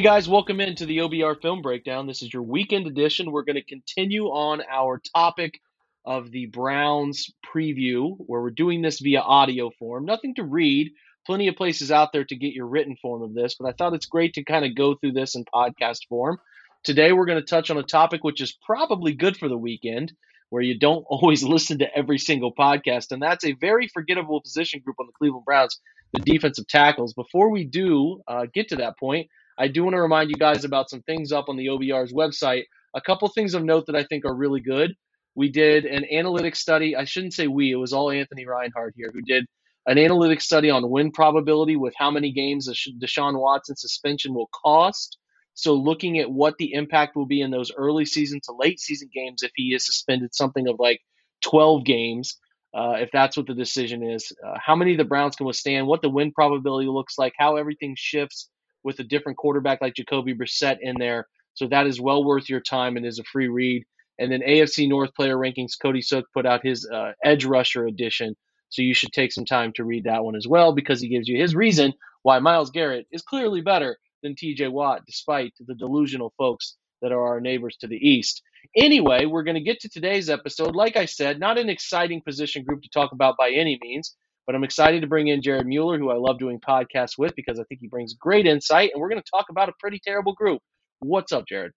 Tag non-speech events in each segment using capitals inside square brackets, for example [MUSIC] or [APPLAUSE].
Hey guys, welcome into the OBR Film Breakdown. This is your weekend edition. We're going to continue on our topic of the Browns preview, where we're doing this via audio form. Nothing to read, plenty of places out there to get your written form of this, but I thought it's great to kind of go through this in podcast form. Today, we're going to touch on a topic which is probably good for the weekend, where you don't [LAUGHS] always listen to every single podcast, and that's a very forgettable position group on the Cleveland Browns, the defensive tackles. Before we do uh, get to that point, I do want to remind you guys about some things up on the OBR's website. A couple things of note that I think are really good. We did an analytics study. I shouldn't say we, it was all Anthony Reinhardt here who did an analytics study on win probability with how many games Deshaun Watson suspension will cost. So, looking at what the impact will be in those early season to late season games if he is suspended something of like 12 games, uh, if that's what the decision is, uh, how many the Browns can withstand, what the win probability looks like, how everything shifts with a different quarterback like Jacoby Brissett in there. So that is well worth your time and is a free read. And then AFC North player rankings, Cody Sook put out his uh, edge rusher edition. So you should take some time to read that one as well because he gives you his reason why Myles Garrett is clearly better than TJ Watt, despite the delusional folks that are our neighbors to the east. Anyway, we're going to get to today's episode. Like I said, not an exciting position group to talk about by any means, but I'm excited to bring in Jared Mueller, who I love doing podcasts with because I think he brings great insight. And we're going to talk about a pretty terrible group. What's up, Jared?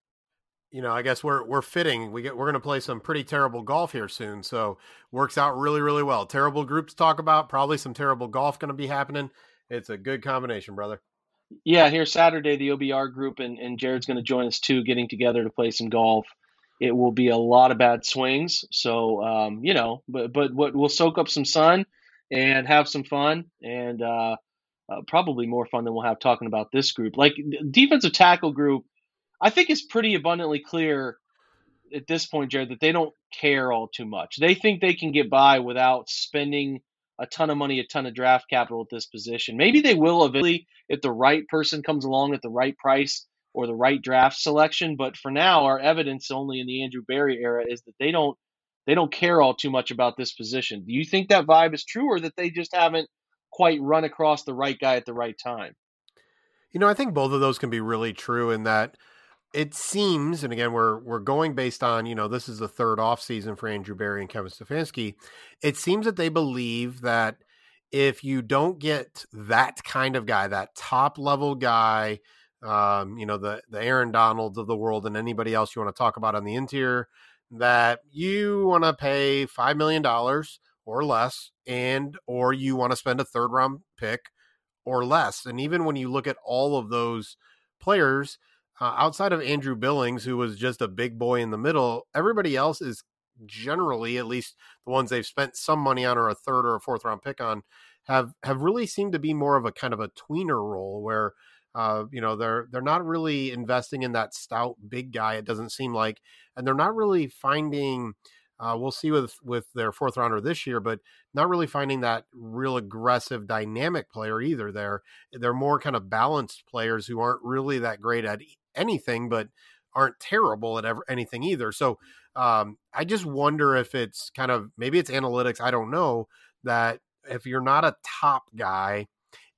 You know, I guess we're we're fitting. We get we're going to play some pretty terrible golf here soon, so works out really really well. Terrible group to talk about. Probably some terrible golf going to be happening. It's a good combination, brother. Yeah, here Saturday the OBR group and, and Jared's going to join us too, getting together to play some golf. It will be a lot of bad swings, so um, you know, but but what we'll soak up some sun and have some fun and uh, uh, probably more fun than we'll have talking about this group. Like defensive tackle group, I think it's pretty abundantly clear at this point, Jared, that they don't care all too much. They think they can get by without spending a ton of money, a ton of draft capital at this position. Maybe they will eventually if the right person comes along at the right price or the right draft selection. But for now, our evidence only in the Andrew Berry era is that they don't they don't care all too much about this position. Do you think that vibe is true, or that they just haven't quite run across the right guy at the right time? You know, I think both of those can be really true in that it seems, and again, we're we're going based on you know this is the third off season for Andrew Berry and Kevin Stefanski. It seems that they believe that if you don't get that kind of guy, that top level guy, um, you know the the Aaron Donalds of the world, and anybody else you want to talk about on the interior, that you want to pay $5 million or less and or you want to spend a third round pick or less and even when you look at all of those players uh, outside of Andrew Billings who was just a big boy in the middle everybody else is generally at least the ones they've spent some money on or a third or a fourth round pick on have have really seemed to be more of a kind of a tweener role where uh, you know, they're they're not really investing in that stout big guy. It doesn't seem like, and they're not really finding. Uh, we'll see with with their fourth rounder this year, but not really finding that real aggressive, dynamic player either. They're they're more kind of balanced players who aren't really that great at anything, but aren't terrible at ever, anything either. So um, I just wonder if it's kind of maybe it's analytics. I don't know that if you're not a top guy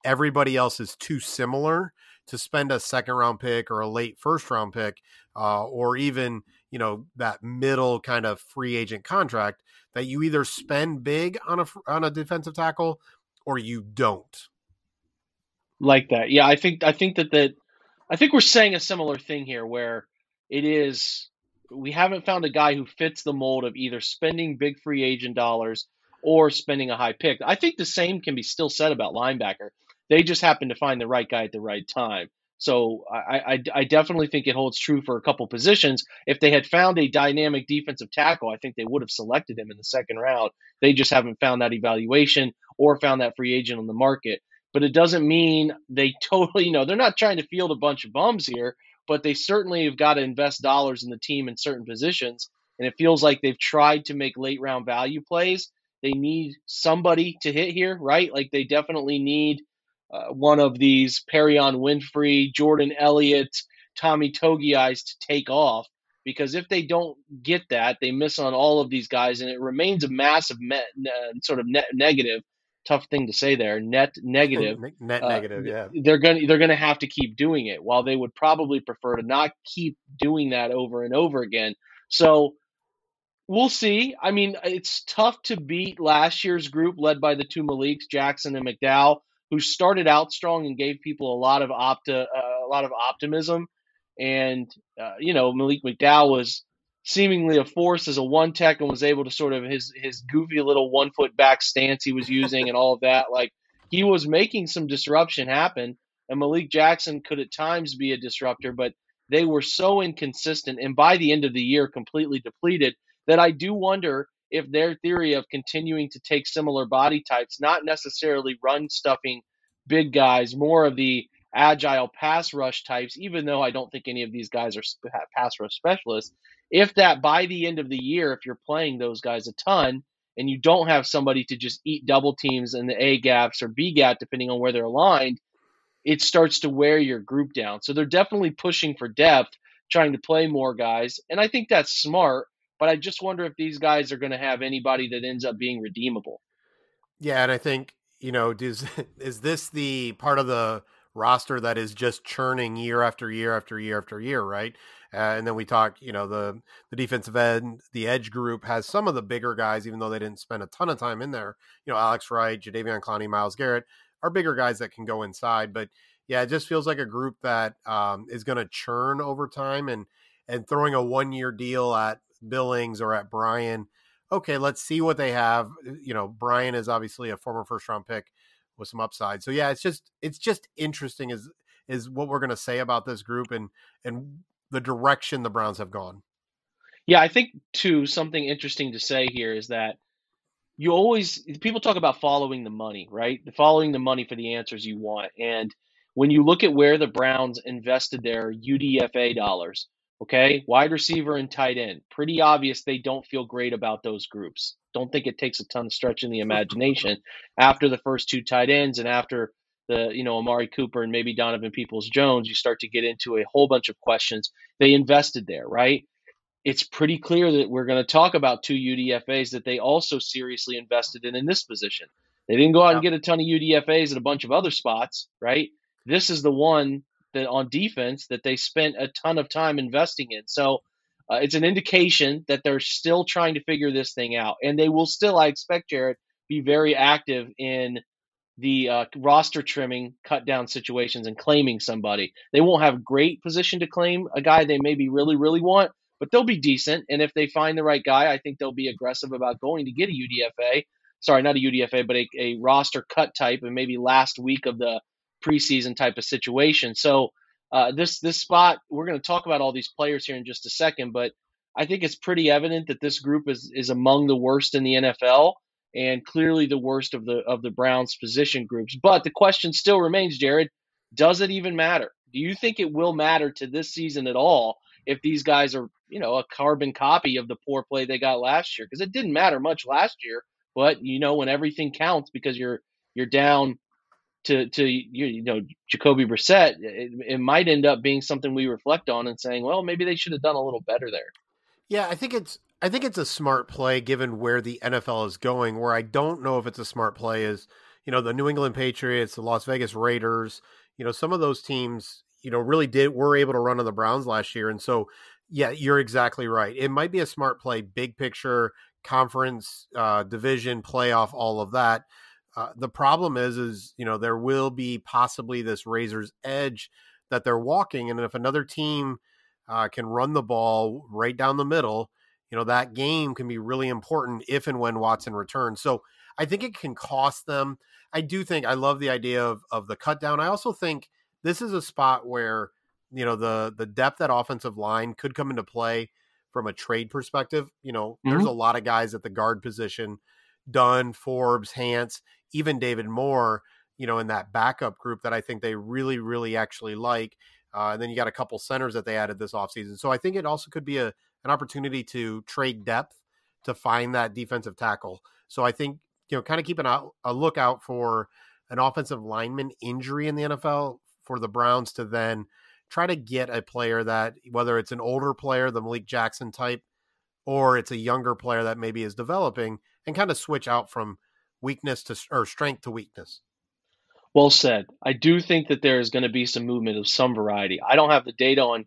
everybody else is too similar to spend a second round pick or a late first round pick uh, or even you know that middle kind of free agent contract that you either spend big on a on a defensive tackle or you don't. Like that. Yeah i think i think that that i think we're saying a similar thing here where it is we haven't found a guy who fits the mold of either spending big free agent dollars or spending a high pick. I think the same can be still said about linebacker they just happened to find the right guy at the right time. So I, I, I, definitely think it holds true for a couple positions. If they had found a dynamic defensive tackle, I think they would have selected him in the second round. They just haven't found that evaluation or found that free agent on the market. But it doesn't mean they [LAUGHS] totally, you know, they're not trying to field a bunch of bums here, but they certainly have got to invest dollars in the team in certain positions. And it feels like they've tried to make late round value plays. They need somebody to hit here, right? Like they definitely need – uh, one of these Perrion Winfrey, Jordan Elliott, Tommy Togiai's to take off. Because if they don't get that, they miss on all of these guys, and it remains a massive me- sort of ne- negative tough thing to say there. Net negative. [LAUGHS] net uh, negative. Yeah. They're gonna they're gonna have to keep doing it. While they would probably prefer to not keep doing that over and over again. So we'll see. I mean, it's tough to beat last year's group led by the two Maliks, Jackson and McDowell, who started out strong and gave people a lot of opta, uh, a lot of optimism. And uh, you know, Malik McDowell was seemingly a force as a one tech and was able to sort of his his goofy little one foot back stance he was using and all of that. Like he was making some disruption happen. And Malik Jackson could at times be a disruptor, but they were so inconsistent and by the end of the year completely depleted that I do wonder if their theory of continuing to take similar body types, not necessarily run stuffing big guys, more of the agile pass rush types, even though I don't think any of these guys are pass rush specialists, if that by the end of the year, if you're playing those guys a ton and you don't have somebody to just eat double teams in the A gaps or B gap, depending on where they're aligned, it starts to wear your group down. So they're definitely pushing for depth, trying to play more guys. And I think that's smart, but I just wonder if these guys are going to have anybody that ends up being redeemable. Yeah, and I think, you know, does [LAUGHS] is this the part of the roster that is just churning year after year after year after year, right? Uh, and then we talk, you know, the the defensive end, the edge group has some of the bigger guys, even though they didn't spend a ton of time in there. You know, Alex Wright, Jadeveon Clowney, Myles Garrett are bigger guys that can go inside. But yeah, it just feels like a group that um, is going to churn over time, and and throwing a one year deal at Billings or at Bryan. Okay, let's see what they have. Uh, you know, Bryan is obviously a former first round pick with some upside. So yeah, it's just it's just interesting is is what we're going to say about this group and and the direction the Browns have gone. Yeah, I think too something interesting to say here is that you always people talk about following the money, right? Following the money for the answers you want. And when you look at where the Browns invested their UDFA dollars, okay, wide receiver and tight end, pretty obvious they don't feel great about those groups. Don't think it takes a ton of stretching the imagination after the first two tight ends and after the you know Amari Cooper and maybe Donovan Peoples Jones, you start to get into a whole bunch of questions. They invested there, right? It's pretty clear that we're going to talk about two UDFA's that they also seriously invested in in this position. They didn't go out yeah. and get a ton of UDFA's at a bunch of other spots, right? This is the one that on defense that they spent a ton of time investing in. So uh, it's an indication that they're still trying to figure this thing out, and they will still, I expect, Jared, be very active in the uh, roster trimming, cut down situations, and claiming somebody. They won't have great position to claim a guy they maybe really, really want, but they'll be decent. And if they find the right guy, I think they'll be aggressive about going to get a UDFA. Sorry, not a UDFA, but a, a roster cut type, and maybe last week of the preseason type of situation. So uh, this this spot, we're going to talk about all these players here in just a second, but I think it's pretty evident that this group is is among the worst in the NFL and clearly the worst of the of the Browns position groups. But the question still remains, Jared, does it even matter? Do you think it will matter to this season at all if these guys are, you know, a carbon copy of the poor play they got last year? Because it didn't matter much last year, but you know, when everything counts because you're you're down to to you, know Jacoby Brissett, it, it might end up being something we reflect on and saying, well, maybe they should have done a little better there. Yeah, I think it's I think it's a smart play given where the NFL is going. Where I don't know if it's a smart play is, you know, the New England Patriots, the Las Vegas Raiders, you know, some of those teams, you know, really did were able to run on the Browns last year. And so, yeah, you're exactly right. It might be a smart play, big picture, conference, uh, division, playoff, all of that. Uh, the problem is, is you know, there will be possibly this razor's edge that they're walking, and if another team uh, can run the ball right down the middle, you know, that game can be really important if and when Watson returns. So I think it can cost them. I do think I love the idea of of the cut down. I also think this is a spot where, you know, the the depth at offensive line could come into play from a trade perspective. You know, mm-hmm. there's a lot of guys at the guard position, Dunn, Forbes, Hance, even David Moore, you know, in that backup group that I think they really, really actually like. Uh, and then you got a couple centers that they added this offseason. So I think it also could be a an opportunity to trade depth to find that defensive tackle. So I think you know, kind of keep an, out, a lookout for an offensive lineman injury in the NFL for the Browns to then try to get a player that whether it's an older player, the Malik Jackson type, or it's a younger player that maybe is developing, and kind of switch out from weakness to or strength to weakness. Well said. I do think that there is going to be some movement of some variety. I don't have the data on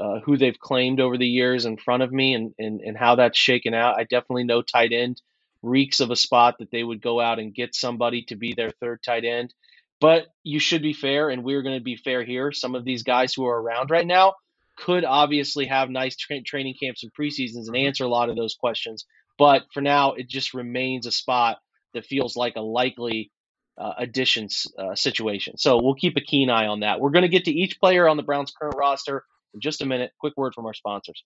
uh, who they've claimed over the years in front of me and, and, and how that's shaken out. I definitely know tight end reeks of a spot that they would go out and get somebody to be their third tight end. But you should be fair, and we're going to be fair here. Some of these guys who are around right now could obviously have nice tra- training camps and preseasons and mm-hmm. answer a lot of those questions. But for now, it just remains a spot that feels like a likely uh, additions uh, situation. So we'll keep a keen eye on that. We're going to get to each player on the Browns' current roster in just a minute. Quick word from our sponsors.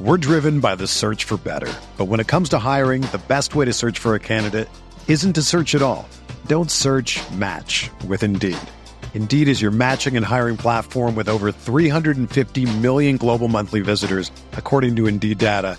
We're driven by the search for better. But when it comes to hiring, the best way to search for a candidate isn't to search at all. Don't search match with Indeed. Indeed is your matching and hiring platform with over 350 million global monthly visitors, according to Indeed data,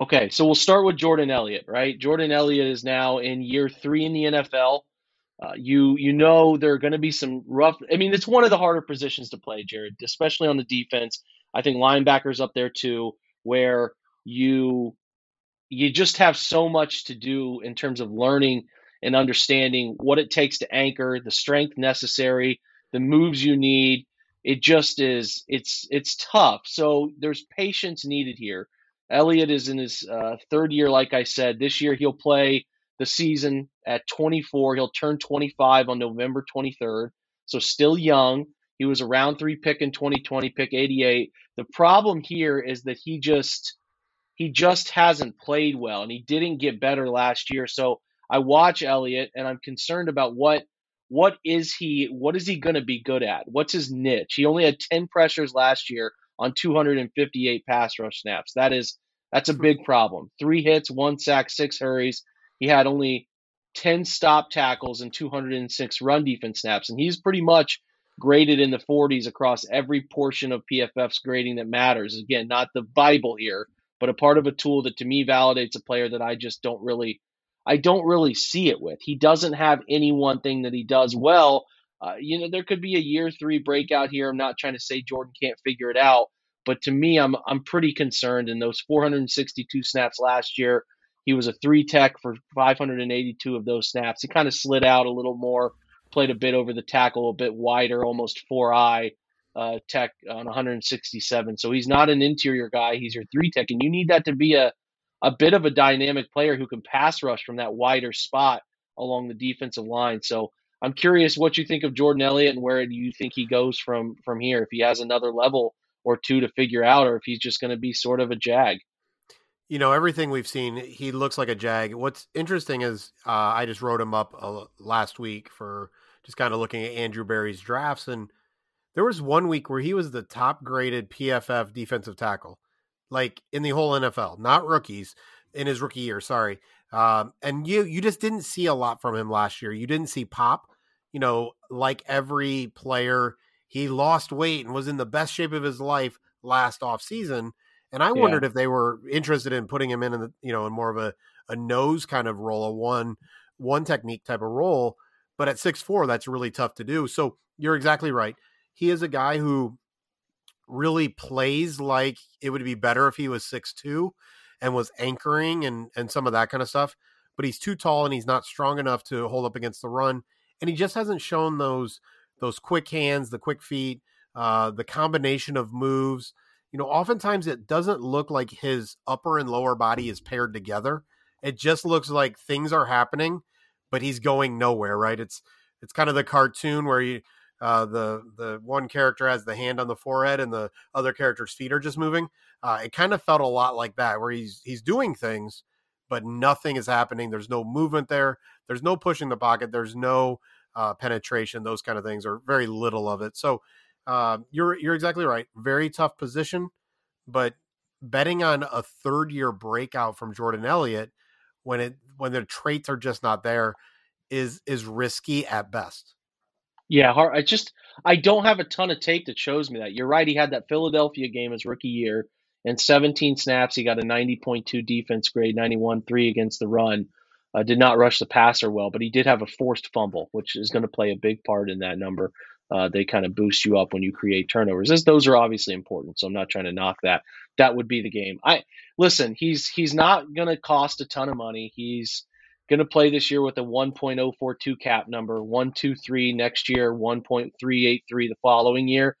Okay, so we'll start with Jordan Elliott, right? Jordan Elliott is now in year three in the NFL. Uh, you you know there are going to be some rough. I mean, it's one of the harder positions to play, Jared, especially on the defense. I think linebackers up there too, where you you just have so much to do in terms of learning and understanding what it takes to anchor, the strength necessary, the moves you need. It just is. It's it's tough. So there's patience needed here. Elliott is in his uh, third year, like I said. This year he'll play the season at 24. He'll turn 25 on November 23rd. So still young. He was a round three pick in 2020, pick 88. The problem here is that he just he just hasn't played well, and he didn't get better last year. So I watch Elliott, and I'm concerned about what what is he what is he going to be good at? What's his niche? He only had 10 pressures last year on 258 pass rush snaps. That is that's a hmm. big problem. Three hits, one sack, six hurries. He had only 10 stop tackles and 206 run defense snaps, and he's pretty much graded in the 40s across every portion of PFF's grading that matters. Again, not the Bible here, but a part of a tool that to me validates a player that I just don't really I don't really see it with. He doesn't have any one thing that he does well. Uh, you know, there could be a year three breakout here. I'm not trying to say Jordan can't figure it out, but to me, I'm I'm pretty concerned. In those 462 snaps last year, he was a three tech for 582 of those snaps. He kind of slid out a little more, played a bit over the tackle, a bit wider, almost four eye uh, tech on 167. So he's not an interior guy. He's your three tech, and you need that to be a a bit of a dynamic player who can pass rush from that wider spot along the defensive line. So I'm curious what you think of Jordan Elliott and where do you think he goes from from here? If he has another level or two to figure out, or if he's just going to be sort of a jag. You know, everything we've seen, he looks like a jag. What's interesting is uh, I just wrote him up uh, last week for just kind of looking at Andrew Berry's drafts, and there was one week where he was the top graded PFF defensive tackle, like in the whole NFL, not rookies in his rookie year. Sorry, um, and you you just didn't see a lot from him last year. You didn't see pop. You know, like every player he lost weight and was in the best shape of his life last off season. And I yeah. wondered if they were interested in putting him in, in the, you know, in more of a, a nose kind of role, a one one technique type of role. But at six four, that's really tough to do. So you're exactly right. He is a guy who really plays like it would be better if he was six two and was anchoring and and some of that kind of stuff. But he's too tall and he's not strong enough to hold up against the run. And he just hasn't shown those those quick hands, the quick feet, uh, the combination of moves. You know, oftentimes it doesn't look like his upper and lower body is paired together. It just looks like things are happening, but he's going nowhere. Right? It's it's kind of the cartoon where you uh, the the one character has the hand on the forehead and the other character's feet are just moving. Uh, it kind of felt a lot like that, where he's he's doing things, but nothing is happening. There's no movement there. There's no pushing the pocket. There's no uh, penetration. Those kind of things, or very little of it. So uh, you're you're exactly right. Very tough position, but betting on a third year breakout from Jordan Elliott when it when the traits are just not there is is risky at best. Yeah, I just I don't have a ton of tape that shows me that. You're right. He had that Philadelphia game his rookie year, and 17 snaps. He got a 90.2 defense grade, 91.3 against the run. Uh, did not rush the passer well, but he did have a forced fumble, which is going to play a big part in that number. Uh, they kind of boost you up when you create turnovers. This, those are obviously important, so I'm not trying to knock that. That would be the game. I listen. He's he's not going to cost a ton of money. He's going to play this year with a 1.042 cap number, 123 next year, 1.383 the following year.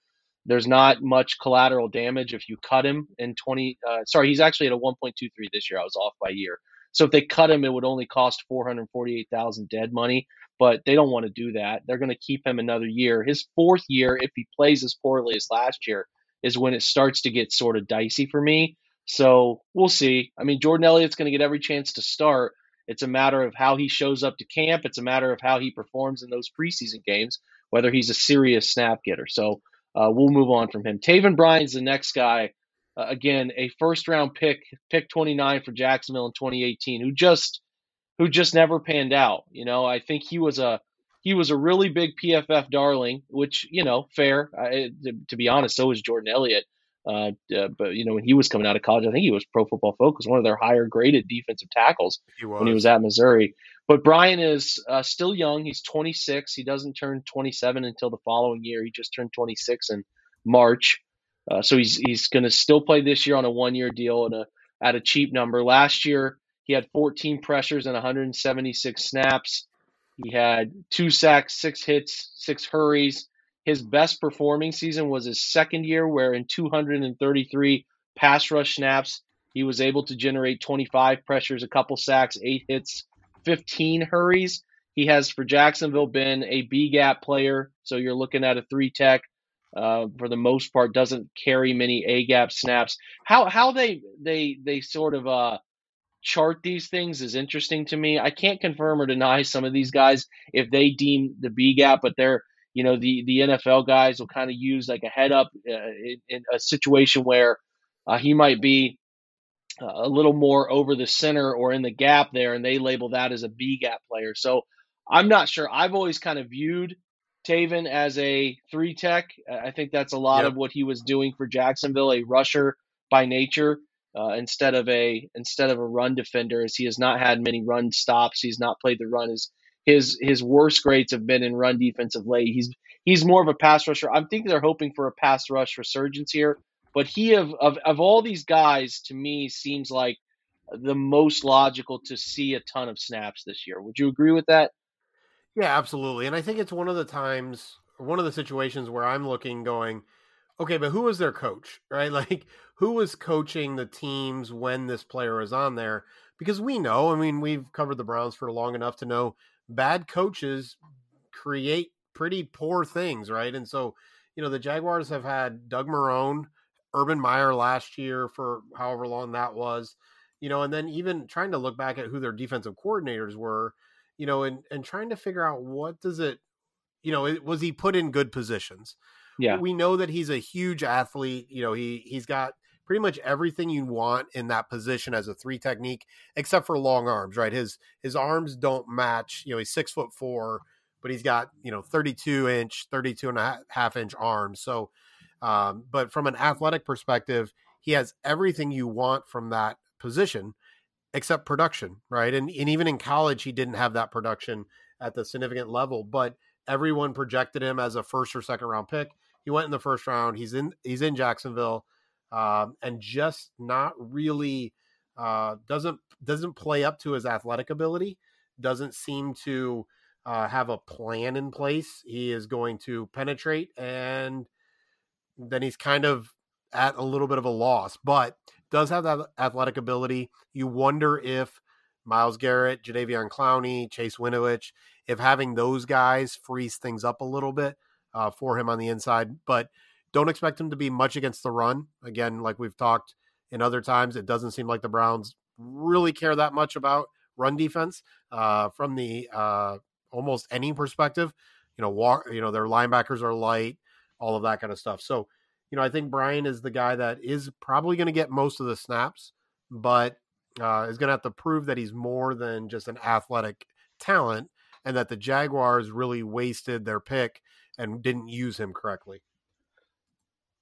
There's not much collateral damage if you cut him in 20. Uh, sorry, he's actually at a 1.23 this year. I was off by year. So if they cut him, it would only cost 448,000 dead money. But they don't want to do that. They're going to keep him another year. His fourth year, if he plays as poorly as last year, is when it starts to get sort of dicey for me. So we'll see. I mean, Jordan Elliott's going to get every chance to start, it's a matter of how he shows up to camp. It's a matter of how he performs in those preseason games, whether he's a serious snap getter. So uh, we'll move on from him. Taven Bryan's the next guy. Uh, again, a first round pick, pick 29 for Jacksonville in 2018, who just who just never panned out. You know, I think he was a he was a really big PFF darling, which you know, fair. I, to, to, be honest, so was Jordan Elliott. Uh, uh, but you know, when he was coming out of college, I think he was Pro Football Focus, one of their higher graded defensive tackles he when he was at Missouri. But Bryan is uh, still young. He's 26. He doesn't turn 27 until the following year. He just turned 26 in March. Uh, so he's he's going to still play this year on a one year deal at a at a cheap number. Last year he had 14 pressures and 176 snaps. He had two sacks, six hits, six hurries. His best performing season was his second year, where in 233 pass rush snaps, he was able to generate 25 pressures, a couple sacks, eight hits, 15 hurries. He has for Jacksonville been a B gap player, so you're looking at a three tech. Uh, for the most part, doesn't carry many A gap snaps. How how they they they sort of uh, chart these things is interesting to me. I can't confirm or deny some of these guys if they deem the B gap, but they're you know the the NFL guys will kind of use like a head up uh, in, in, a situation where uh, he might be uh, a little more over the center or in the gap there, and they label that as a B gap player. So I'm not sure. I've always kind of viewed Taven as a three tech. I think that's a lot yep. of what he was doing for Jacksonville, a rusher by nature. Uh, instead of a instead of a run defender, as he has not had many run stops, he's not played the run as his his worst grades have been in run defense of late. He's he's more of a pass rusher. I'm thinking they're hoping for a pass rush resurgence here. But he of of, of all these guys to me seems like the most logical to see a ton of snaps this year. Would you agree with that? Yeah, absolutely. And I think it's one of the times, one of the situations where I'm looking, going, okay, but who was their coach, [LAUGHS] right? Like, who was coaching the teams when this player is on there? Because we know, I mean, we've covered the Browns for long enough to know bad coaches create pretty poor things, right? And so, you know, the Jaguars have had Doug Marrone, Urban Meyer last year for however long that was, you know, and then even trying to look back at who their defensive coordinators were, you know, and and trying to figure out what does it, you know, was he put in good positions? Yeah, we know that he's a huge athlete. You know, he he's got pretty much everything you want in that position as a three technique, except for long arms, right? His his arms don't match. You know, he's six foot four, but he's got, you know, 32 inch, 32 and a half inch arms. So um, but from an athletic perspective, he has everything you want from that position except production, right? And and even in college, he didn't have that production at the significant level, but everyone projected him as a first or second round pick. He went in the first round. He's in he's in Jacksonville um, and just not really uh, doesn't doesn't play up to his athletic ability. Doesn't seem to uh, have a plan in place. He is going to penetrate, and then he's kind of at a little bit of a loss, but does have that athletic ability. You wonder if Myles Garrett, Jadeveon Clowney, Chase Winovich, if having those guys frees things up a little bit uh, for him on the inside, but don't expect him to be much against the run. Again, like we've talked in other times, it doesn't seem like the Browns really care that much about run defense uh, from the uh, almost any perspective. You know, walk, you know, their linebackers are light, all of that kind of stuff. So, you know, I think Bryan is the guy that is probably going to get most of the snaps, but uh, is going to have to prove that he's more than just an athletic talent and that the Jaguars really wasted their pick and didn't use him correctly.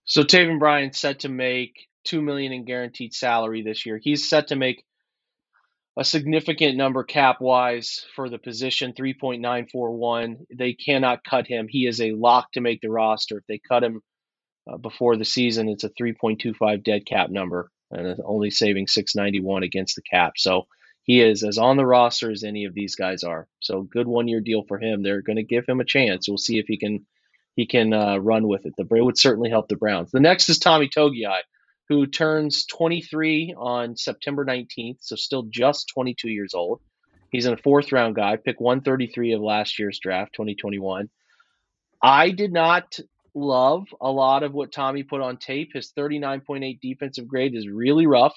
So Taven Bryan set to make two million in guaranteed salary this year. He's set to make a significant number cap wise for the position 3.941 they cannot cut him. He is a lock to make the roster. If they cut him uh, before the season it's a 3.25 dead cap number and only saving 691 against the cap. So he is as on the roster as any of these guys are. So good one year deal for him. They're going to give him a chance. We'll see if he can he can uh, run with it the it would certainly help the browns the next is tommy togiai who turns 23 on September 19th, so still just 22 years old. He's a fourth round guy, pick 133 of last year's draft, 2021. I did not love a lot of what Tommy put on tape. His 39.8 defensive grade is really rough.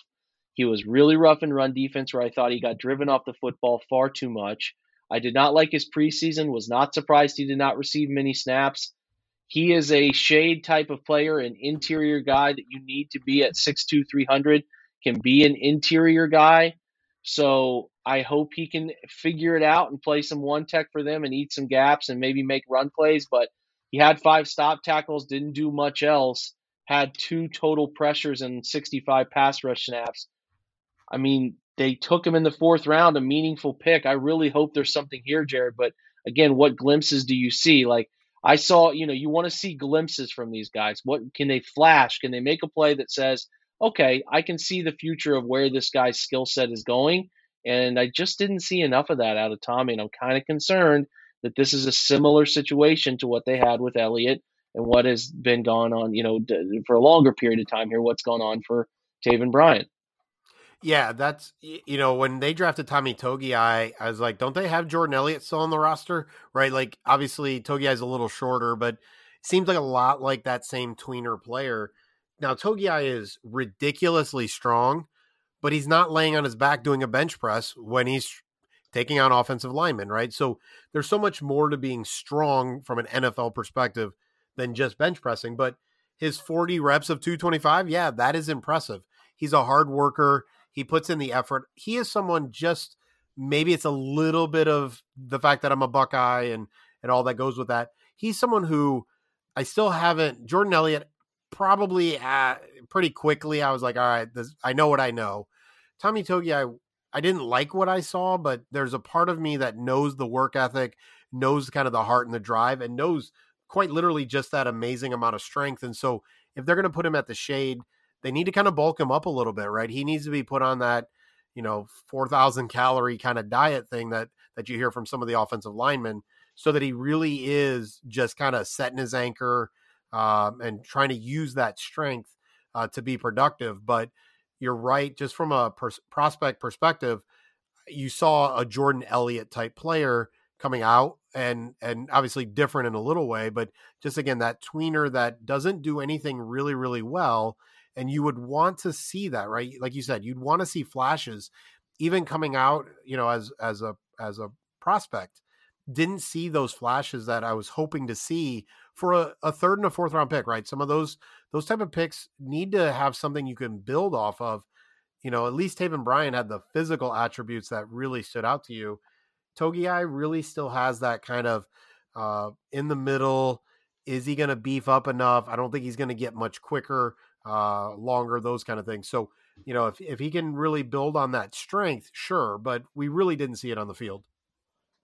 He was really rough in run defense, where I thought he got driven off the football far too much. I did not like his preseason, was not surprised he did not receive many snaps. He is a shade type of player, an interior guy that you need to be at 6'2, 300, can be an interior guy. So I hope he can figure it out and play some one tech for them and eat some gaps and maybe make run plays. But he had five stop tackles, didn't do much else, had two total pressures and 65 pass rush snaps. I mean, they took him in the fourth round, a meaningful pick. I really hope there's something here, Jared. But again, what glimpses do you see? Like, I saw, you know, you want to see glimpses from these guys. What can they flash? Can they make a play that says, okay, I can see the future of where this guy's skill set is going? And I just didn't see enough of that out of Tommy. And I'm kind of concerned that this is a similar situation to what they had with Elliott and what has been going on, you know, for a longer period of time here, what's gone on for Taven Bryan. Yeah, that's you know when they drafted Tommy Togi, I was like, don't they have Jordan Elliott still on the roster? Right? Like obviously Togi is a little shorter, but seems like a lot like that same tweener player. Now Togi is ridiculously strong, but he's not laying on his back doing a bench press when he's taking on offensive linemen, right? So there's so much more to being strong from an NFL perspective than just bench pressing. But his 40 reps of 225, yeah, that is impressive. He's a hard worker. He puts in the effort. He is someone just maybe it's a little bit of the fact that I'm a Buckeye and and all that goes with that. He's someone who I still haven't. Jordan Elliott probably uh, pretty quickly. I was like, all right, this, I know what I know. Tommy Togi, I I didn't like what I saw, but there's a part of me that knows the work ethic, knows kind of the heart and the drive, and knows quite literally just that amazing amount of strength. And so, if they're going to put him at the shade, they need to kind of bulk him up a little bit, right? He needs to be put on that, you know, 4,000 calorie kind of diet thing that that you hear from some of the offensive linemen so that he really is just kind of setting his anchor um, and trying to use that strength uh, to be productive. But you're right, just from a pers- prospect perspective, you saw a Jordan Elliott type player coming out and and obviously different in a little way, but just again that tweener that doesn't do anything really really well and you would want to see that right like you said you'd want to see flashes even coming out you know as as a as a prospect didn't see those flashes that I was hoping to see for a, a, third and a fourth round pick, right? Some of those those type of picks need to have something you can build off of. You know, at least Taven Bryan had the physical attributes that really stood out to you. Togiai really still has that kind of uh, in the middle. Is he going to beef up enough? I don't think he's going to get much quicker uh, longer, those kind of things. So, you know, if, if he can really build on that strength, sure, but we really didn't see it on the field.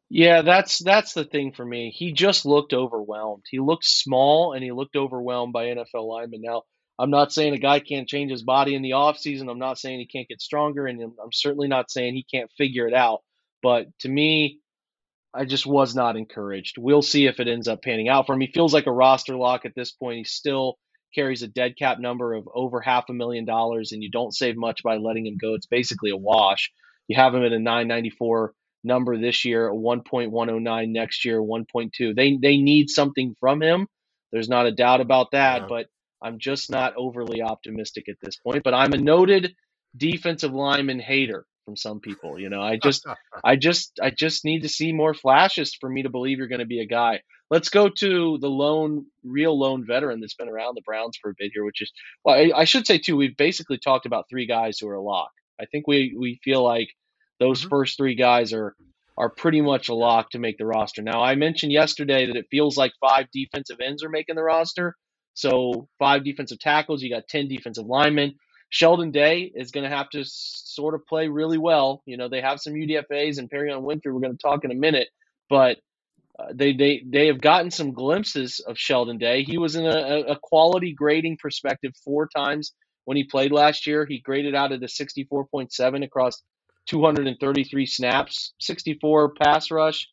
Yeah, that's that's the thing for me. He just looked overwhelmed. He looked small and he looked overwhelmed by NFL linemen. Now, I'm not saying a guy can't change his body in the offseason. I'm not saying he can't get stronger, and I'm certainly not saying he can't figure it out. But to me, I just was not encouraged. We'll see if it ends up panning out for him. He feels like a roster lock at this point. He's still carries a dead cap number of over half a million dollars and you don't save much by letting him go, it's basically a wash. You have him at a 994 number this year, a 1.109 next year, 1.2. They they need something from him. There's not a doubt about that, yeah. but I'm just not overly optimistic at this point. But I'm a noted defensive lineman hater from some people. You know, I just, [LAUGHS] I just, I just need to see more flashes for me to believe you're going to be a guy. Let's go to the lone, real lone veteran that's been around the Browns for a bit here, which is, well, I, I should say too, we've basically talked about three guys who are a lock. I think we we feel like those mm-hmm. first three guys are are pretty much a lock to make the roster. Now, I mentioned yesterday that it feels like five defensive ends are making the roster. So five defensive tackles, you got ten defensive linemen. Sheldon Day is going to have to sort of play really well. You know, they have some UDFA's and Perrion Winfrey. We're going to talk in a minute, but uh, they they they have gotten some glimpses of Sheldon Day. He was in a, a quality grading perspective four times when he played last year. He graded out at a 64.7 across 233 snaps, 64 pass rush,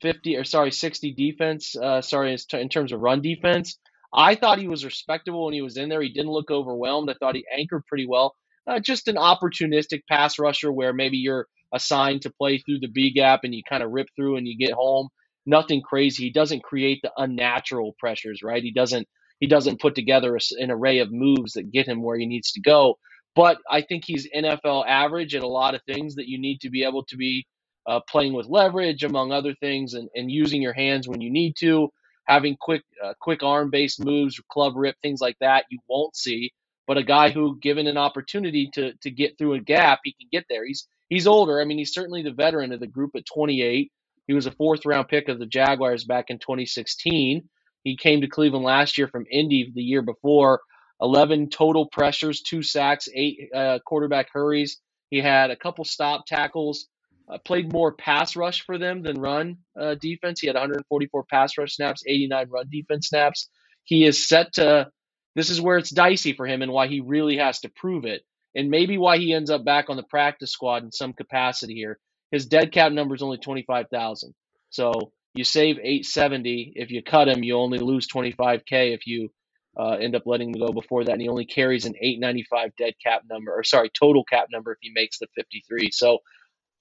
50 or sorry, 60 defense. Uh, sorry, in terms of run defense. I thought he was respectable when he was in there. He didn't look overwhelmed. I thought he anchored pretty well. Uh, just an opportunistic pass rusher where maybe you're assigned to play through the B gap and you kind of rip through and you get home. Nothing crazy. He doesn't create the unnatural pressures, right? He doesn't he doesn't put together an array of moves that get him where he needs to go. But I think he's NFL average at a lot of things that you need to be able to be uh, playing with leverage, among other things, and, and using your hands when you need to, having quick uh, quick arm based moves, club rip, things like that. You won't see. But a guy who, given an opportunity to to get through a gap, he can get there. He's he's older. I mean, he's certainly the veteran of the group at 28. He was a fourth round pick of the Jaguars back in 2016. He came to Cleveland last year from Indy the year before. 11 total pressures, two sacks, eight uh, quarterback hurries. He had a couple stop tackles. Uh, played more pass rush for them than run uh, defense. He had 144 pass rush snaps, 89 run defense snaps. He is set to. This is where it's dicey for him and why he really has to prove it, and maybe why he ends up back on the practice squad in some capacity here. His dead cap number is only 25,000. So you save 870 if you cut him you only lose 25k if you uh, end up letting him go before that and he only carries an 895 dead cap number or sorry total cap number if he makes the 53 so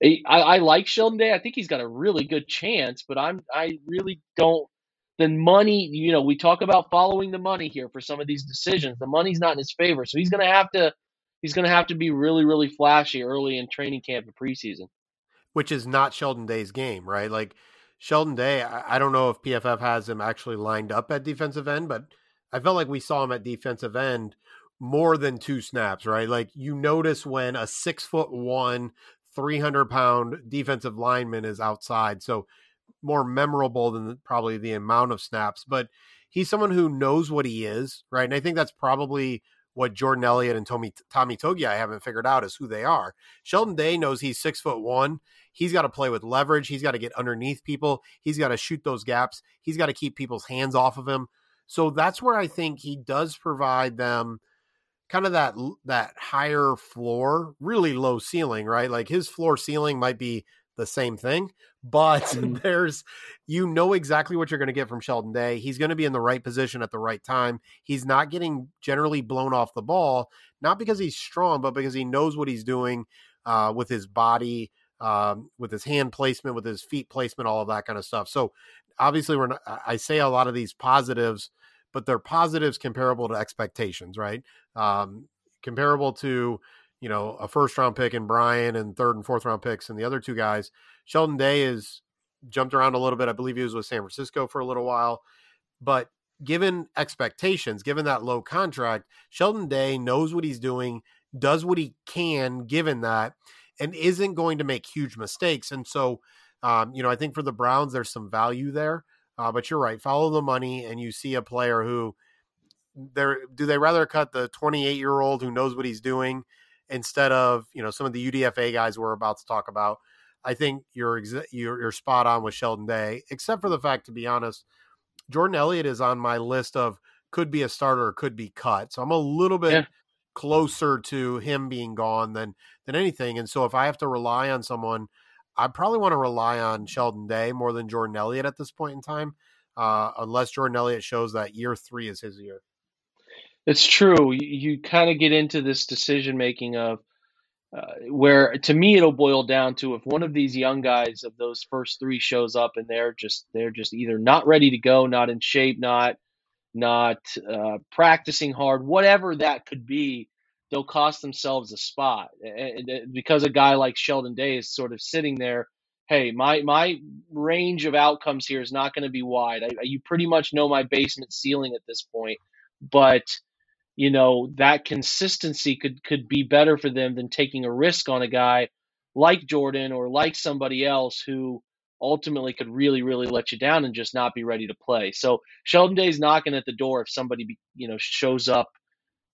I, I like Sheldon Day. I think he's got a really good chance, but I'm I really don't. The money, you know, we talk about following the money here for some of these decisions. The money's not in his favor, so he's going to have to he's going to have to be really really flashy early in training camp and preseason, which is not Sheldon Day's game, right? Like Sheldon Day, I, don't know if PFF has him actually lined up at defensive end, but I felt like we saw him at defensive end more than two snaps, right? Like you notice when a six foot one, 300 pound defensive lineman is outside. So more memorable than probably the amount of snaps, but he's someone who knows what he is, right? And I think that's probably what Jordan Elliott and Tommy Tommy Togi I haven't figured out is who they are. Sheldon Day knows he's six foot one He's got to play with leverage. He's got to get underneath people. He's got to shoot those gaps. He's got to keep people's hands off of him. So that's where I think he does provide them kind of that that higher floor, really low ceiling, right? Like his floor ceiling might be the same thing, but [LAUGHS] mm-hmm. there's you know exactly what you're going to get from Sheldon Day. He's going to be in the right position at the right time. He's not getting generally blown off the ball, not because he's strong, but because he knows what he's doing uh, with his body, um, with his hand placement, with his feet placement, all of that kind of stuff. So obviously, we're not, I say a lot of these positives, but they're positives comparable to expectations, right? Um, comparable to you know a first round pick in Bryan and third and fourth round picks and the other two guys. Sheldon Day has jumped around a little bit. I believe he was with San Francisco for a little while, but given expectations, given that low contract, Sheldon Day knows what he's doing, does what he can given that, and isn't going to make huge mistakes. And so, um, you know, I think for the Browns, there's some value there. Uh, but you're right. Follow the money, and you see a player who they're do they rather cut the 28 year old who knows what he's doing instead of you know some of the UDFA guys we're about to talk about. I think you're you're, you're spot on with Sheldon Day, except for the fact, to be honest, Jordan Elliott is on my list of could be a starter or could be cut. So I'm a little bit yeah closer to him being gone than than anything. And so if I have to rely on someone, I probably want to rely on Sheldon Day more than Jordan Elliott at this point in time, uh, unless Jordan Elliott shows that year three is his year. It's true. You, you kind of get into this decision making of uh, where, to me, it'll boil down to if one of these young guys of those first three shows up and they're just they're just either not ready to go, not in shape, not not uh, practicing hard, whatever that could be, they'll cost themselves a spot because a guy like Sheldon Day is sort of sitting there. Hey, my my range of outcomes here is not going to be wide. I, you pretty much know my basement ceiling at this point, but you know that consistency could could be better for them than taking a risk on a guy like Jordan or like somebody else who ultimately could really really let you down and just not be ready to play. So Sheldon Day's knocking at the door if somebody you know shows up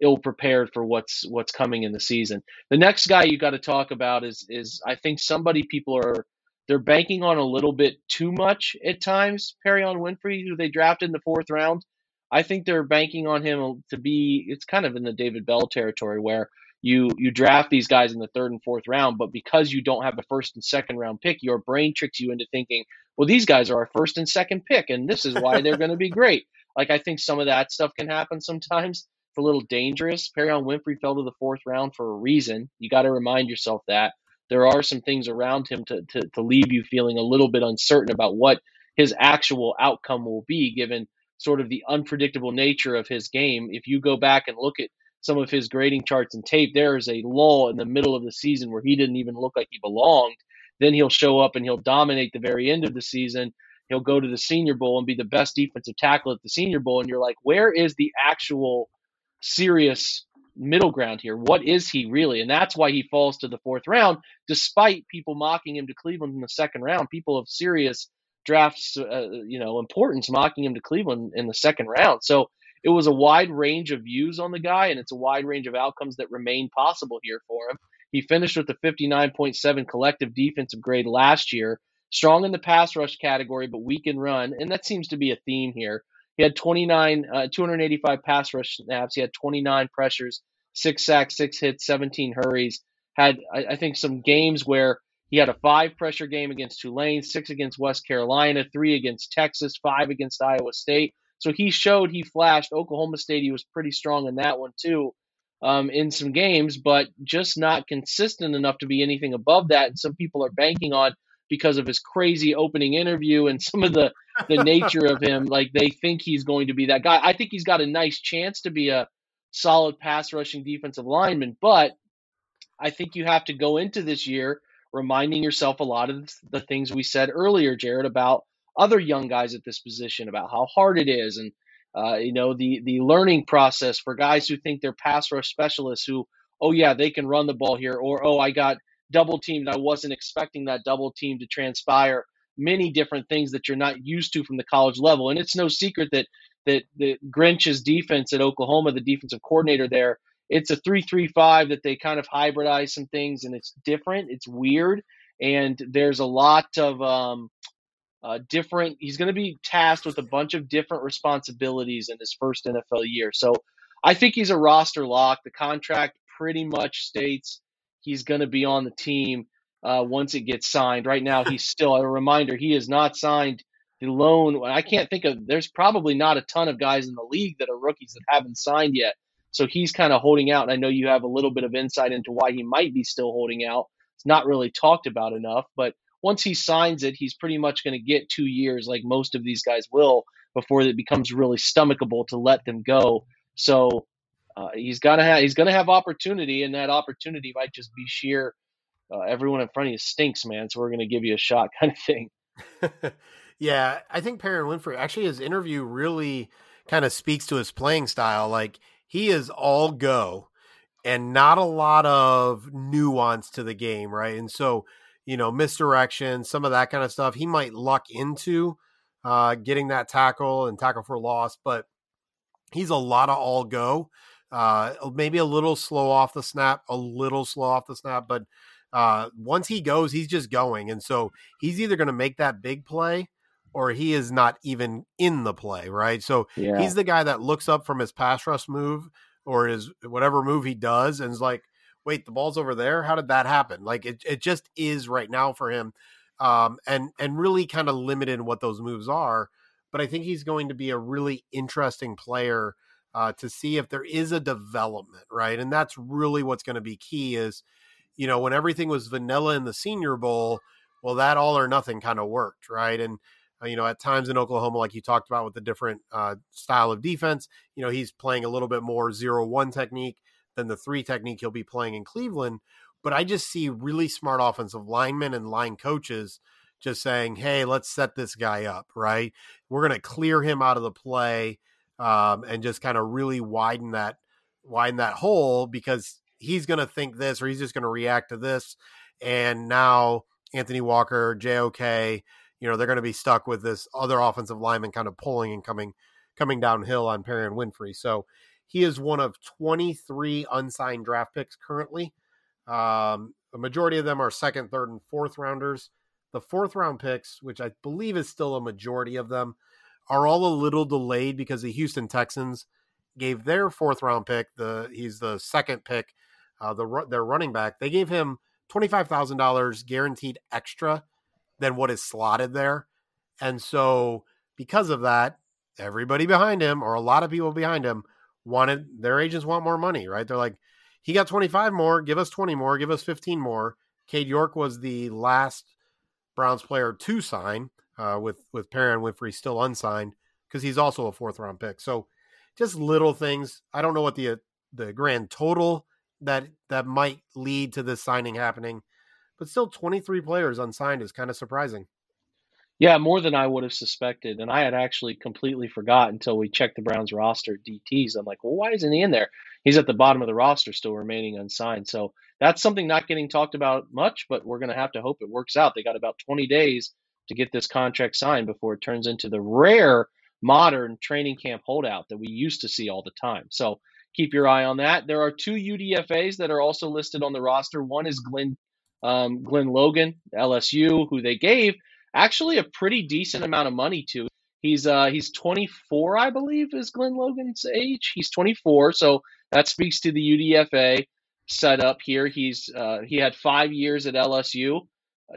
ill prepared for what's what's coming in the season. The next guy you got to talk about is is I think somebody people are they're banking on a little bit too much at times. Perrion Winfrey, who they drafted in the fourth round, I think they're banking on him to be. It's kind of in the David Bell territory where you you draft these guys in the third and fourth round, but because you don't have the first and second round pick, your brain tricks you into thinking, well, these guys are our first and second pick, and this is why they're going to be great. [LAUGHS] Like I think some of that stuff can happen sometimes. It's a little dangerous. Perrion Winfrey fell to the fourth round for a reason. You got to remind yourself that there are some things around him to, to to leave you feeling a little bit uncertain about what his actual outcome will be, given sort of the unpredictable nature of his game. If you go back and look at some of his grading charts and tape, there is a lull in the middle of the season where he didn't even look like he belonged. Then he'll show up and he'll dominate the very end of the season. He'll go to the Senior Bowl and be the best defensive tackle at the Senior Bowl. And you're like, where is the actual serious middle ground here? What is he really? And that's why he falls to the fourth round, despite people mocking him to Cleveland in the second round. People of serious drafts, uh, you know, importance, mocking him to Cleveland in the second round. So it was a wide range of views on the guy, and it's a wide range of outcomes that remain possible here for him. He finished with a 59.7 collective defensive grade last year, strong in the pass rush category, but weak in run, and that seems to be a theme here. He had 29, uh, 285 pass rush snaps. He had 29 pressures, six sacks, six hits, 17 hurries. Had I, I think some games where he had a five pressure game against Tulane, six against West Carolina, three against Texas, five against Iowa State. So he showed he flashed. Oklahoma State, he was pretty strong in that one too, um, in some games, but just not consistent enough to be anything above that. And some people are banking on because of his crazy opening interview and [LAUGHS] some of the the nature of him. Like they think he's going to be that guy. I think he's got a nice chance to be a solid pass rushing defensive lineman, but I think you have to go into this year reminding yourself a lot of the things we said earlier, Jared, about other young guys at this position, about how hard it is, and uh, you know the the learning process for guys who think they're pass rush specialists who, oh yeah, they can run the ball here, or oh I got double teamed, I wasn't expecting that double team to transpire. Many different things that you're not used to from the college level, and it's no secret that that the Grinch's defense at Oklahoma, the defensive coordinator there, it's a three three five that they kind of hybridize some things, and it's different. It's weird, and there's a lot of um, uh, different. He's going to be tasked with a bunch of different responsibilities in his first NFL year. So I think he's a roster lock. The contract pretty much states he's going to be on the team uh, once it gets signed. Right now, he's [LAUGHS] still a reminder he is not signed the loan. I can't think of. There's probably not a ton of guys in the league that are rookies that haven't signed yet. So he's kind of holding out. And I know you have a little bit of insight into why he might be still holding out. It's not really talked about enough, but once he signs it, he's pretty much going to get two years, like most of these guys will, before it becomes really stomachable to let them go. So uh, he's gonna have he's gonna have opportunity, and that opportunity might just be sheer. Uh, everyone in front of you stinks, man. So we're gonna give you a shot, [LAUGHS] kind of thing. [LAUGHS] yeah, I think Perrion Winfrey actually his interview really kind of speaks to his playing style. Like he is all go and not a lot of nuance to the game, right? And so, you know, misdirection, some of that kind of stuff, he might luck into uh, getting that tackle and tackle for loss, but he's a lot of all go. Uh, maybe a little slow off the snap, a little slow off the snap, but uh, once he goes, he's just going. And so he's either going to make that big play or he is not even in the play, right? So yeah. he's the guy that looks up from his pass rush move or his whatever move he does and is like, wait, the ball's over there. How did that happen? Like it, it just is right now for him. Um, and and really kind of limited in what those moves are. But I think he's going to be a really interesting player uh, to see if there is a development, right? And that's really what's going to be key. Is you know when everything was vanilla in the Senior Bowl, well, that all or nothing kind of worked, right? And Uh, you know, at times in Oklahoma, like you talked about with the different uh, style of defense, you know, he's playing a little bit more zero one technique than the three technique he'll be playing in Cleveland. But I just see really smart offensive linemen and line coaches just saying, hey, let's set this guy up, right? We're going to clear him out of the play um, and just kind of really widen that widen that hole because he's going to think this or he's just going to react to this. And now Anthony Walker, JOK, you know, they're going to be stuck with this other offensive lineman kind of pulling and coming coming downhill on Perrion Winfrey. So he is one of 23 unsigned draft picks currently. Um, the majority of them are second, third, and fourth rounders. The fourth round picks, which I believe is still a majority of them, are all a little delayed because the Houston Texans gave their fourth round pick. The he's the second pick, uh, the their running back. They gave him twenty five thousand dollars guaranteed extra than what is slotted there, and so because of that, everybody behind him or a lot of people behind him wanted their agents want more money, right? They're like, he got twenty five more, give us twenty more, give us fifteen more. Cade York was the last Browns player to sign uh, with with Perrion Winfrey still unsigned because he's also a fourth round pick. So just little things. I don't know what the the grand total that that might lead to this signing happening, but still 23 players unsigned is kind of surprising. Yeah, more than I would have suspected, and I had actually completely forgot until we checked the Browns roster DTs. I'm like, well, why isn't he in there? He's at the bottom of the roster, still remaining unsigned. So that's something not getting talked about much, but we're going to have to hope it works out. They got about 20 days to get this contract signed before it turns into the rare modern training camp holdout that we used to see all the time. So keep your eye on that. There are two UDFAs that are also listed on the roster. One is Glen um, Glen Logan, LSU, who they gave actually a pretty decent amount of money to. He's uh, he's 24, I believe, is Glen Logan's age. He's 24, so that speaks to the UDFA setup here. He's uh, he had five years at LSU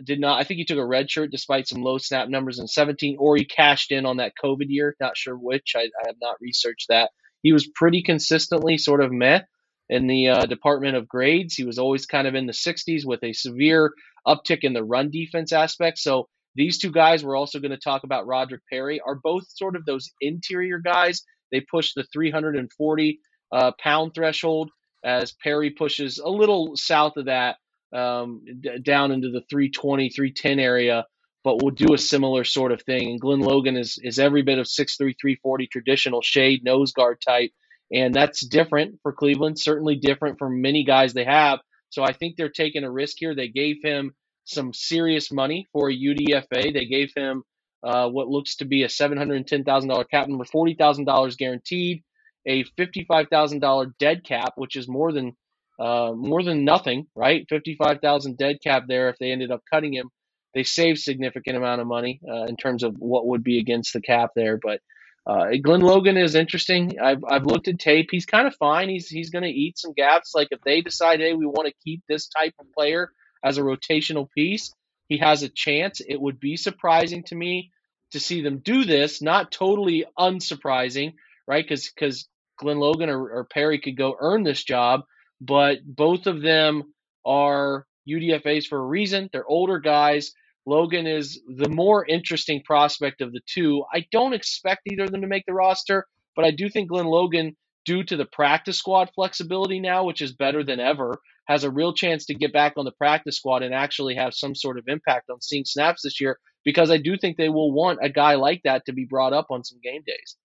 did not. I think he took a red shirt despite some low snap numbers in 17, or he cashed in on that COVID year. Not sure which. I, I have not researched that. He was pretty consistently sort of meh in the uh, department of grades. He was always kind of in the 60s with a severe uptick in the run defense aspect. So these two guys we're also going to talk about Roderick Perry are both sort of those interior guys. They push the 340 uh, pound threshold as Perry pushes a little south of that um, d- down into the 320, 310 area, but we'll do a similar sort of thing. And Glen Logan is is every bit of 6'3", 340 traditional shade nose guard type, and that's different for Cleveland. Certainly different from many guys they have. So I think they're taking a risk here. They gave him some serious money for a UDFA. They gave him uh, what looks to be a $710,000 cap number, $40,000 guaranteed, a $55,000 dead cap, which is more than uh, more than nothing, right? 55,000 dead cap there if they ended up cutting him. They saved significant amount of money uh, in terms of what would be against the cap there. But uh, Glen Logan is interesting. I've, I've looked at tape. He's kind of fine. He's he's going to eat some gaps. Like if they decide, hey, we want to keep this type of player as a rotational piece, he has a chance. It would be surprising to me to see them do this. Not totally unsurprising, right? Because because Glen Logan or, or Perry could go earn this job but both of them are UDFAs for a reason. They're older guys. Logan is the more interesting prospect of the two. I don't expect either of them to make the roster, but I do think Glen Logan, due to the practice squad flexibility now, which is better than ever, has a real chance to get back on the practice squad and actually have some sort of impact on seeing snaps this year because I do think they will want a guy like that to be brought up on some game days.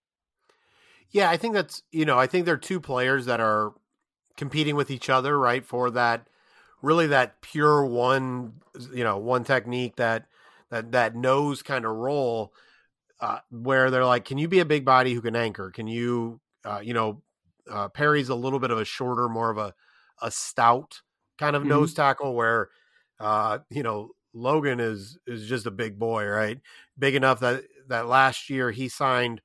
Yeah, I think that's, you know, I think they're two players that are competing with each other, right? For that really that pure one, you know, one technique that that that nose kind of roll, uh, where they're like, can you be a big body who can anchor? Can you, uh, you know, uh, Perry's a little bit of a shorter, more of a a stout kind of mm-hmm. nose tackle, where uh, you know Logan is is just a big boy, right? Big enough that that last year he signed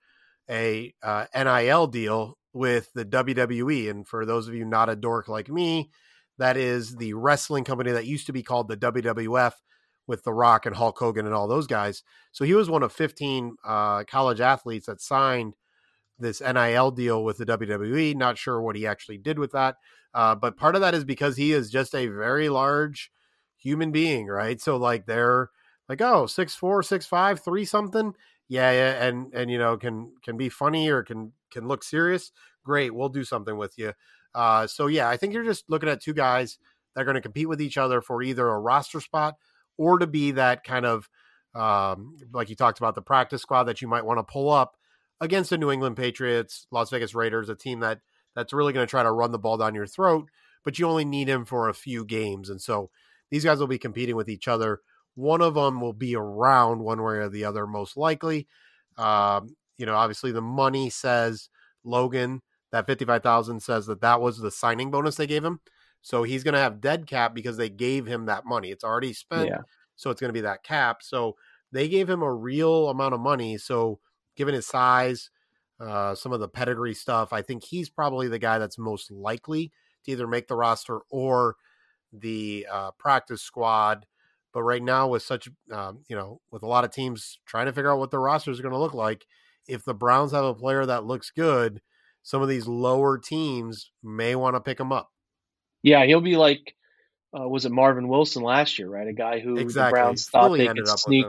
a uh, NIL deal with the WWE. And for those of you not a dork like me, that is the wrestling company that used to be called the WWF with The Rock and Hulk Hogan and all those guys. So he was one of 15 uh, college athletes that signed this NIL deal with the WWE. Not sure what he actually did with that. Uh, but part of that is because he is just a very large human being, right? So like they're like oh six four six five three something yeah yeah and and you know can can be funny or can can look serious great we'll do something with you uh so yeah i think you're just looking at two guys that are going to compete with each other for either a roster spot or to be that kind of um like you talked about the practice squad that you might want to pull up against the new england patriots las vegas raiders a team that that's really going to try to run the ball down your throat but you only need him for a few games and so these guys will be competing with each other one of them will be around one way or the other, most likely. Um, you know, obviously the money says Logan that fifty five thousand says that that was the signing bonus they gave him, so he's going to have dead cap because they gave him that money. It's already spent, yeah. so it's going to be that cap. So they gave him a real amount of money. So given his size, uh, some of the pedigree stuff, I think he's probably the guy that's most likely to either make the roster or the uh, practice squad but right now, with such, um, you know, with a lot of teams trying to figure out what their rosters are going to look like, if the Browns have a player that looks good, some of these lower teams may want to pick him up. Yeah, he'll be like, uh, was it Marvin Wilson last year, right? A guy who exactly. the Browns thought they could sneak.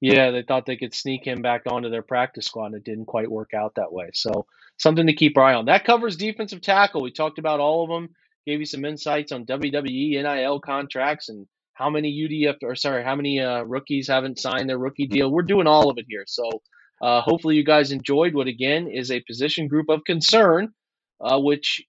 Yeah, they thought they could sneak him back onto their practice squad, and it didn't quite work out that way. So something to keep our eye on. That covers defensive tackle. We talked about all of them. Gave you some insights on WWE NIL contracts and how many UDF or sorry, how many uh, rookies haven't signed their rookie deal. We're doing all of it here. So uh, hopefully you guys enjoyed what again is a position group of concern, uh, which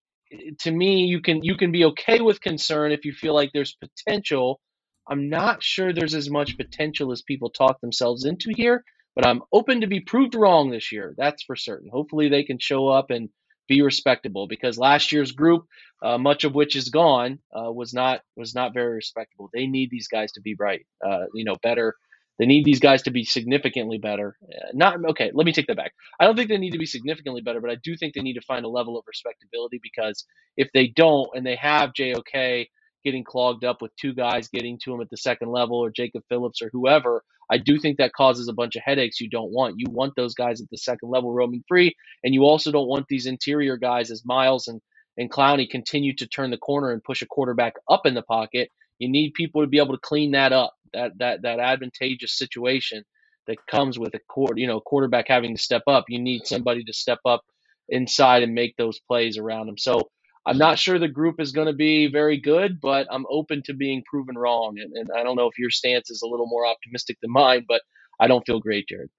to me you can you can be okay with concern if you feel like there's potential. I'm not sure there's as much potential as people talk themselves into here, but I'm open to be proved wrong this year. That's for certain. Hopefully they can show up and be respectable because last year's group, uh, much of which is gone, uh, was not was not very respectable. They need these guys to be right, uh, you know, better. They need these guys to be significantly better. Uh, not okay. Let me take that back. I don't think they need to be significantly better, but I do think they need to find a level of respectability because if they don't and they have JOK getting clogged up with two guys getting to him at the second level or Jacob Phillips or whoever, I do think that causes a bunch of headaches you don't want. You want those guys at the second level roaming free, and you also don't want these interior guys as Myles and, and Clowney continue to turn the corner and push a quarterback up in the pocket. You need people to be able to clean that up, that that that advantageous situation that comes with a quarter, you know, quarterback having to step up. You need somebody to step up inside and make those plays around him. So I'm not sure the group is going to be very good, but I'm open to being proven wrong. And, and, I don't know if your stance is a little more optimistic than mine, but I don't feel great, Jared.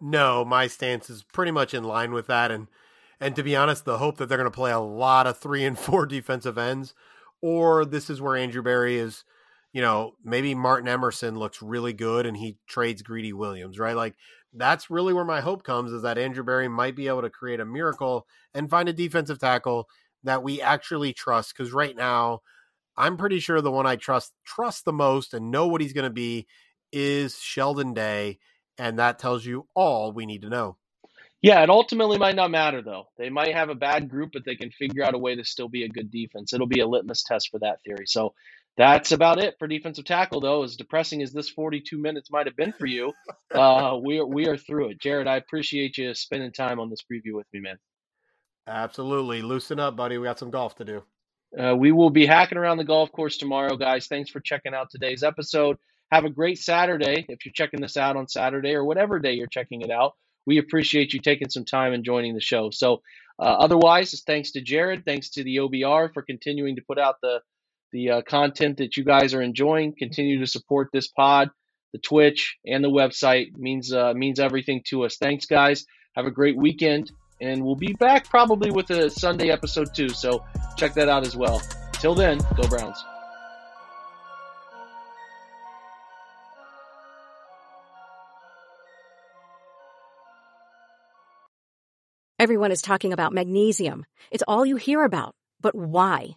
No, my stance is pretty much in line with that. And and to be honest, the hope that they're going to play a lot of three and four [LAUGHS] defensive ends, or this is where Andrew Berry is, you know, maybe Martin Emerson looks really good and he trades Greedy Williams, right? Like that's really where my hope comes is that Andrew Berry might be able to create a miracle and find a defensive tackle that we actually trust because right now I'm pretty sure the one I trust trust the most and know what he's going to be is Sheldon Day and that tells you all we need to know. Yeah, it ultimately might not matter though. They might have a bad group but they can figure out a way to still be a good defense. It'll be a litmus test for that theory. So that's about it for defensive tackle, though. As depressing as this 42 minutes might have been for you, uh, [LAUGHS] we are we are through it. Jared, I appreciate you spending time on this preview with me, man. Absolutely. Loosen up, buddy. We got some golf to do. Uh, we will be hacking around the golf course tomorrow, guys. Thanks for checking out today's episode. Have a great Saturday if you're checking this out on Saturday or whatever day you're checking it out. We appreciate you taking some time and joining the show. So, uh, otherwise, thanks to Jared, thanks to the OBR for continuing to put out the the uh, content that you guys are enjoying. Continue to support this pod, the Twitch, and the website means uh, means everything to us. Thanks, guys. Have a great weekend and we'll be back probably with a Sunday episode too. So check that out as well. Till then, go Browns. Everyone is talking about magnesium. It's all you hear about. But why?